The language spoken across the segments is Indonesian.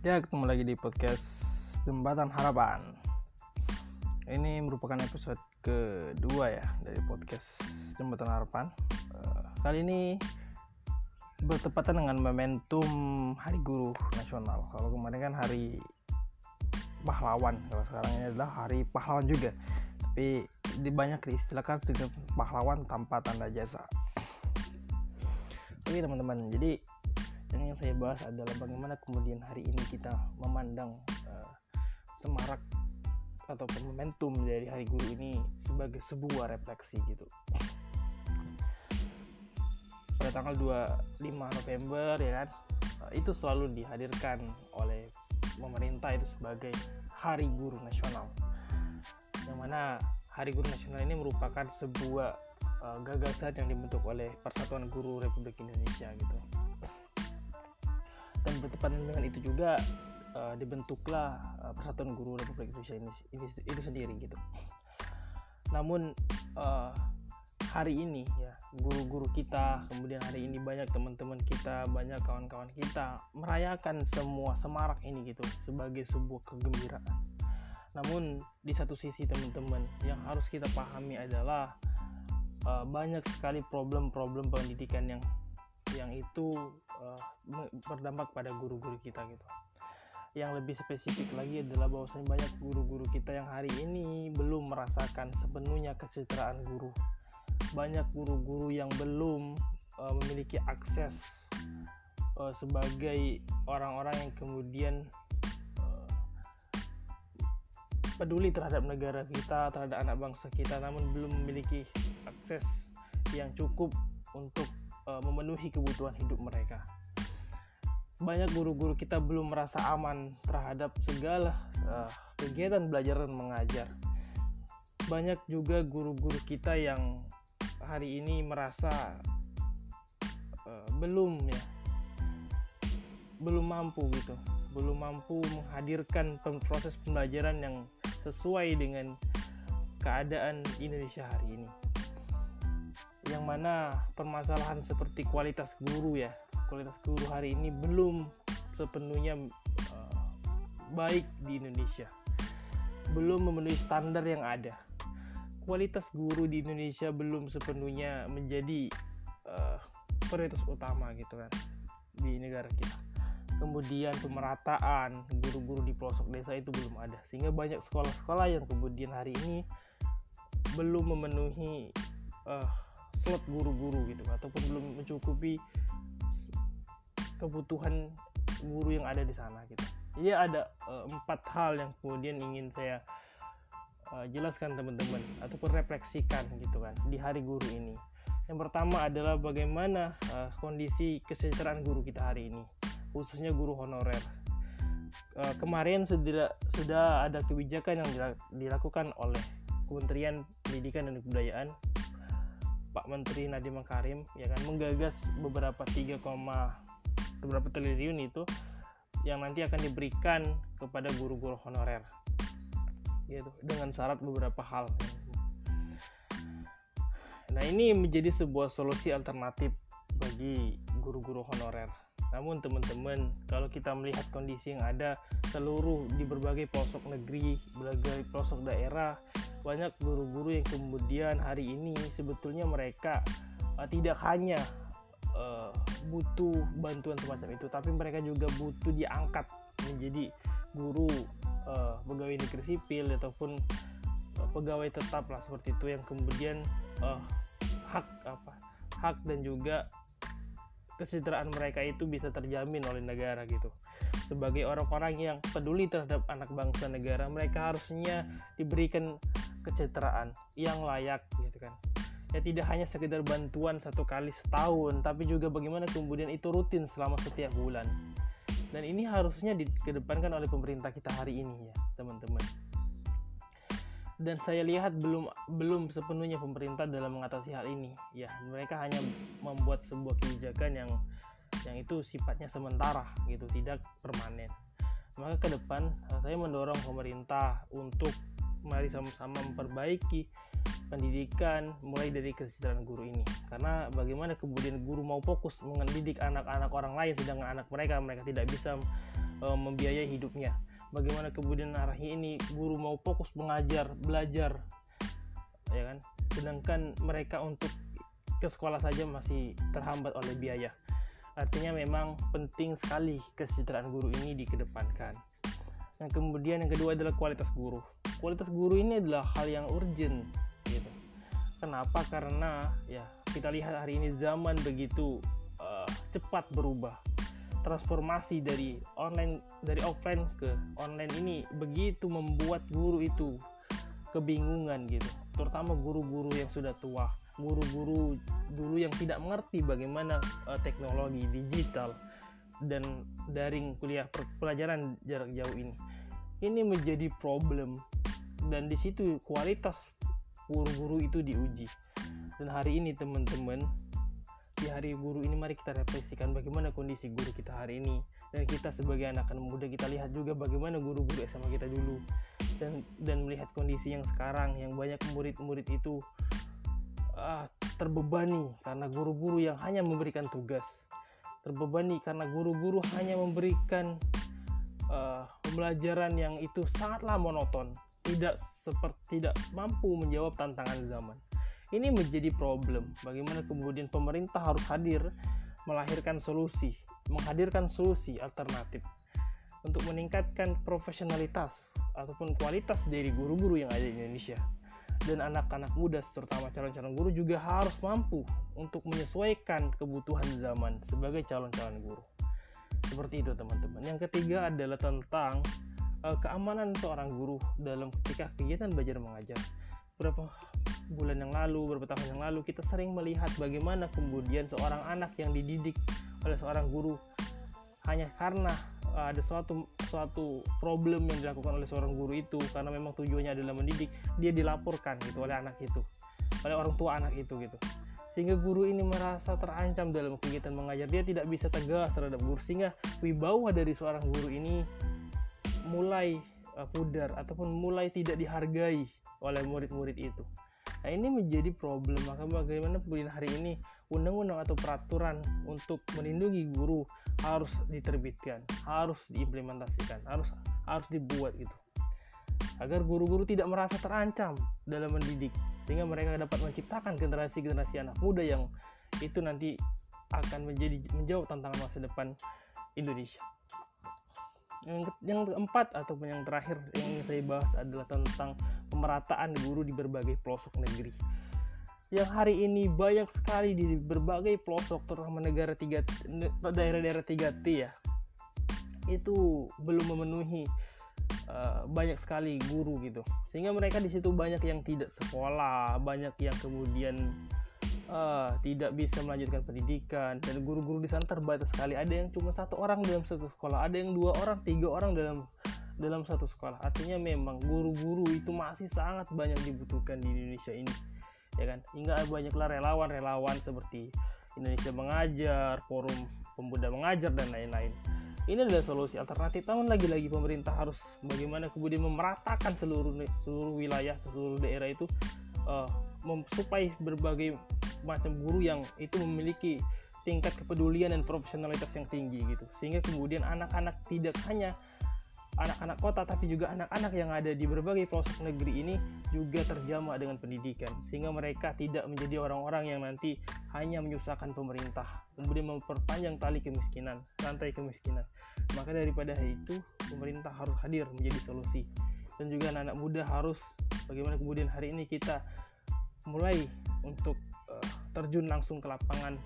Ya, ketemu lagi di podcast Jembatan Harapan. Ini merupakan episode kedua ya dari podcast Jembatan Harapan. Eh, kali ini bertepatan dengan momentum Hari Guru Nasional. Kalau kemarin kan Hari Pahlawan, kalau sekarang ini adalah Hari Pahlawan juga. Tapi di banyak diistilahkan sebagai pahlawan tanpa tanda jasa. Oke teman-teman, jadi yang ingin saya bahas adalah bagaimana kemudian hari ini kita memandang uh, semarak atau momentum dari hari guru ini sebagai sebuah refleksi gitu. Pada tanggal 25 November ya kan? Uh, itu selalu dihadirkan oleh pemerintah itu sebagai hari guru nasional. Yang mana hari guru nasional ini merupakan sebuah uh, gagasan yang dibentuk oleh Persatuan Guru Republik Indonesia gitu dan bertepatan dengan itu juga uh, dibentuklah uh, Persatuan Guru Republik Indonesia ini, ini itu sendiri gitu. Namun uh, hari ini ya guru-guru kita, kemudian hari ini banyak teman-teman kita, banyak kawan-kawan kita merayakan semua semarak ini gitu sebagai sebuah kegembiraan. Namun di satu sisi teman-teman yang harus kita pahami adalah uh, banyak sekali problem-problem pendidikan yang yang itu uh, berdampak pada guru-guru kita gitu. Yang lebih spesifik lagi adalah bahwasanya banyak guru-guru kita yang hari ini belum merasakan sepenuhnya kesejahteraan guru. Banyak guru-guru yang belum uh, memiliki akses uh, sebagai orang-orang yang kemudian peduli terhadap negara kita terhadap anak bangsa kita namun belum memiliki akses yang cukup untuk uh, memenuhi kebutuhan hidup mereka. Banyak guru-guru kita belum merasa aman terhadap segala uh, kegiatan belajar dan mengajar. Banyak juga guru-guru kita yang hari ini merasa uh, belum ya belum mampu gitu belum mampu menghadirkan proses pembelajaran yang sesuai dengan keadaan Indonesia hari ini yang mana permasalahan seperti kualitas guru ya. Kualitas guru hari ini belum sepenuhnya uh, baik di Indonesia. Belum memenuhi standar yang ada. Kualitas guru di Indonesia belum sepenuhnya menjadi uh, prioritas utama gitu kan di negara kita. Kemudian pemerataan guru-guru di pelosok desa itu belum ada. Sehingga banyak sekolah-sekolah yang kemudian hari ini belum memenuhi uh, slot guru-guru gitu ataupun belum mencukupi kebutuhan guru yang ada di sana gitu. Jadi ada uh, empat hal yang kemudian ingin saya uh, jelaskan teman-teman ataupun refleksikan gitu kan di hari guru ini. Yang pertama adalah bagaimana uh, kondisi kesejahteraan guru kita hari ini, khususnya guru honorer. Uh, kemarin sudah sudah ada kebijakan yang dilakukan oleh Kementerian Pendidikan dan Kebudayaan Pak Menteri Nadiem Makarim ya kan menggagas beberapa 3, beberapa triliun itu yang nanti akan diberikan kepada guru-guru honorer. Gitu dengan syarat beberapa hal. Nah ini menjadi sebuah solusi alternatif bagi guru-guru honorer. Namun teman-teman kalau kita melihat kondisi yang ada seluruh di berbagai pelosok negeri berbagai pelosok daerah banyak guru-guru yang kemudian hari ini sebetulnya mereka uh, tidak hanya uh, butuh bantuan semacam itu tapi mereka juga butuh diangkat menjadi guru uh, pegawai negeri sipil ataupun uh, pegawai tetap lah seperti itu yang kemudian uh, hak apa hak dan juga kesejahteraan mereka itu bisa terjamin oleh negara gitu. Sebagai orang-orang yang peduli terhadap anak bangsa negara mereka harusnya diberikan kesejahteraan yang layak gitu kan. Ya tidak hanya sekedar bantuan satu kali setahun tapi juga bagaimana kemudian itu rutin selama setiap bulan. Dan ini harusnya dikedepankan oleh pemerintah kita hari ini ya teman-teman. Dan saya lihat belum belum sepenuhnya pemerintah dalam mengatasi hal ini ya. Mereka hanya membuat sebuah kebijakan yang yang itu sifatnya sementara gitu tidak permanen. Maka ke depan saya mendorong pemerintah untuk mari sama-sama memperbaiki pendidikan mulai dari kesejahteraan guru ini. Karena bagaimana kemudian guru mau fokus mendidik anak-anak orang lain sedangkan anak mereka mereka tidak bisa uh, membiayai hidupnya. Bagaimana kemudian arahnya ini guru mau fokus mengajar belajar ya kan? Sedangkan mereka untuk ke sekolah saja masih terhambat oleh biaya. Artinya memang penting sekali kesejahteraan guru ini dikedepankan kemudian yang kedua adalah kualitas guru. Kualitas guru ini adalah hal yang urgent gitu. Kenapa? Karena ya kita lihat hari ini zaman begitu uh, cepat berubah. Transformasi dari online dari offline ke online ini begitu membuat guru itu kebingungan gitu. Terutama guru-guru yang sudah tua guru-guru dulu yang tidak mengerti bagaimana uh, teknologi digital dan daring kuliah pelajaran jarak jauh ini. Ini menjadi problem. Dan di situ kualitas guru-guru itu diuji. Dan hari ini teman-teman di hari guru ini mari kita refleksikan bagaimana kondisi guru kita hari ini. Dan kita sebagai anak-anak muda kita lihat juga bagaimana guru-guru SMA kita dulu. Dan dan melihat kondisi yang sekarang yang banyak murid-murid itu uh, terbebani karena guru-guru yang hanya memberikan tugas terbebani karena guru-guru hanya memberikan uh, pembelajaran yang itu sangatlah monoton tidak seperti tidak mampu menjawab tantangan zaman ini menjadi problem. Bagaimana kemudian pemerintah harus hadir melahirkan solusi, menghadirkan solusi alternatif untuk meningkatkan profesionalitas ataupun kualitas dari guru-guru yang ada di Indonesia. Dan anak-anak muda terutama calon-calon guru juga harus mampu untuk menyesuaikan kebutuhan zaman sebagai calon-calon guru. Seperti itu teman-teman. Yang ketiga adalah tentang uh, keamanan seorang guru dalam ketika kegiatan belajar mengajar. Berapa bulan yang lalu, beberapa tahun yang lalu kita sering melihat bagaimana kemudian seorang anak yang dididik oleh seorang guru hanya karena ada suatu suatu problem yang dilakukan oleh seorang guru itu karena memang tujuannya adalah mendidik, dia dilaporkan gitu oleh anak itu, oleh orang tua anak itu gitu. Sehingga guru ini merasa terancam dalam kegiatan mengajar, dia tidak bisa tegas terhadap guru sehingga wibawa dari seorang guru ini mulai uh, pudar ataupun mulai tidak dihargai oleh murid-murid itu. Nah ini menjadi problem maka bagaimana kemudian hari ini undang-undang atau peraturan untuk melindungi guru harus diterbitkan, harus diimplementasikan, harus harus dibuat gitu. Agar guru-guru tidak merasa terancam dalam mendidik sehingga mereka dapat menciptakan generasi-generasi anak muda yang itu nanti akan menjadi menjawab tantangan masa depan Indonesia. Yang, yang keempat ataupun yang terakhir yang saya bahas adalah tentang pemerataan guru di berbagai pelosok negeri yang hari ini banyak sekali di berbagai pelosok terutama negara tiga daerah-daerah 3T ya. Itu belum memenuhi uh, banyak sekali guru gitu. Sehingga mereka di situ banyak yang tidak sekolah banyak yang kemudian uh, tidak bisa melanjutkan pendidikan. Dan guru-guru di sana terbatas sekali. Ada yang cuma satu orang dalam satu sekolah ada yang dua orang tiga orang dalam dalam satu sekolah. Artinya memang guru-guru itu masih sangat banyak dibutuhkan di Indonesia ini ya kan? Hingga banyaklah relawan-relawan seperti Indonesia Mengajar forum pemuda mengajar dan lain-lain. Ini adalah solusi alternatif. Namun lagi-lagi pemerintah harus bagaimana kemudian memeratakan seluruh seluruh wilayah seluruh daerah itu uh, supaya berbagai macam guru yang itu memiliki tingkat kepedulian dan profesionalitas yang tinggi gitu. Sehingga kemudian anak-anak tidak hanya anak-anak kota tapi juga anak-anak yang ada di berbagai pelosok negeri ini juga terjamah dengan pendidikan sehingga mereka tidak menjadi orang-orang yang nanti hanya menyusahkan pemerintah kemudian memperpanjang tali kemiskinan rantai kemiskinan. Maka daripada itu pemerintah harus hadir menjadi solusi. Dan juga anak-anak muda harus bagaimana kemudian hari ini kita mulai untuk uh, terjun langsung ke lapangan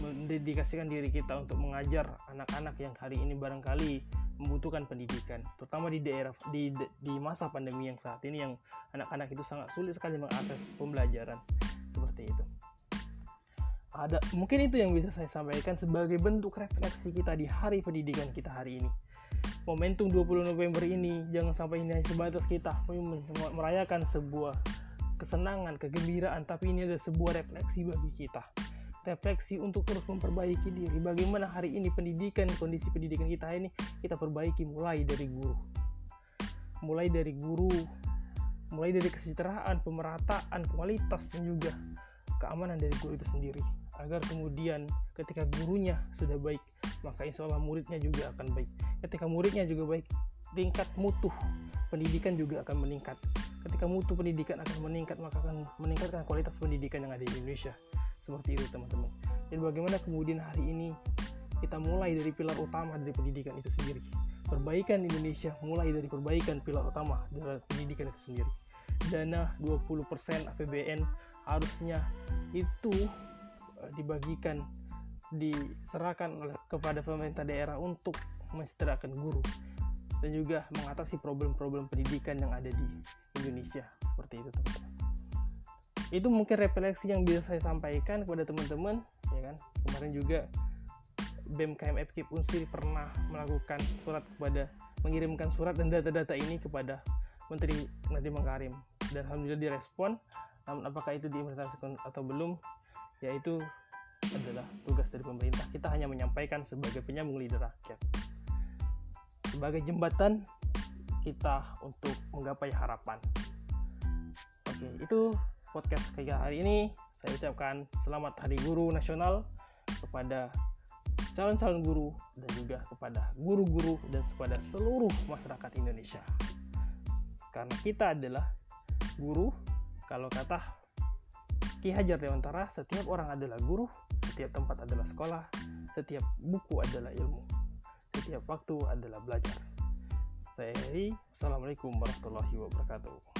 mendedikasikan diri kita untuk mengajar anak-anak yang hari ini barangkali membutuhkan pendidikan, terutama di daerah di di masa pandemi yang saat ini yang anak-anak itu sangat sulit sekali mengakses pembelajaran seperti itu. Ada mungkin itu yang bisa saya sampaikan sebagai bentuk refleksi kita di hari pendidikan kita hari ini. Momentum 20 November ini jangan sampai ini hanya sebatas kita merayakan sebuah kesenangan, kegembiraan, tapi ini adalah sebuah refleksi bagi kita refleksi untuk terus memperbaiki diri. Bagaimana hari ini pendidikan, kondisi pendidikan kita ini kita perbaiki mulai dari guru. Mulai dari guru, mulai dari kesejahteraan, pemerataan, kualitas dan juga keamanan dari guru itu sendiri. agar kemudian ketika gurunya sudah baik maka insya Allah muridnya juga akan baik ketika muridnya juga baik tingkat mutu pendidikan juga akan meningkat ketika mutu pendidikan akan meningkat maka akan meningkatkan kualitas pendidikan yang ada di Indonesia seperti itu teman-teman. Dan bagaimana kemudian hari ini kita mulai dari pilar utama dari pendidikan itu sendiri? Perbaikan Indonesia mulai dari perbaikan pilar utama dari pendidikan itu sendiri. Dana 20% APBN harusnya itu eh, dibagikan diserahkan kepada pemerintah daerah untuk mensetarakan guru dan juga mengatasi problem-problem pendidikan yang ada di Indonesia. Seperti itu teman-teman itu mungkin refleksi yang bisa saya sampaikan kepada teman-teman ya kan? Kemarin juga BMKM FKIP Unsir pernah melakukan surat kepada mengirimkan surat dan data-data ini kepada Menteri Nadiem Makarim. Dan alhamdulillah direspon namun apakah itu diimplementasikan atau belum yaitu adalah tugas dari pemerintah. Kita hanya menyampaikan sebagai penyambung lidah rakyat. Sebagai jembatan kita untuk menggapai harapan. Oke, itu podcast kayak hari ini. Saya ucapkan selamat Hari Guru Nasional kepada calon-calon guru dan juga kepada guru-guru dan kepada seluruh masyarakat Indonesia. Karena kita adalah guru, kalau kata Ki Hajar Dewantara, setiap orang adalah guru, setiap tempat adalah sekolah, setiap buku adalah ilmu setiap waktu adalah belajar. Saya Heri, Assalamualaikum warahmatullahi wabarakatuh.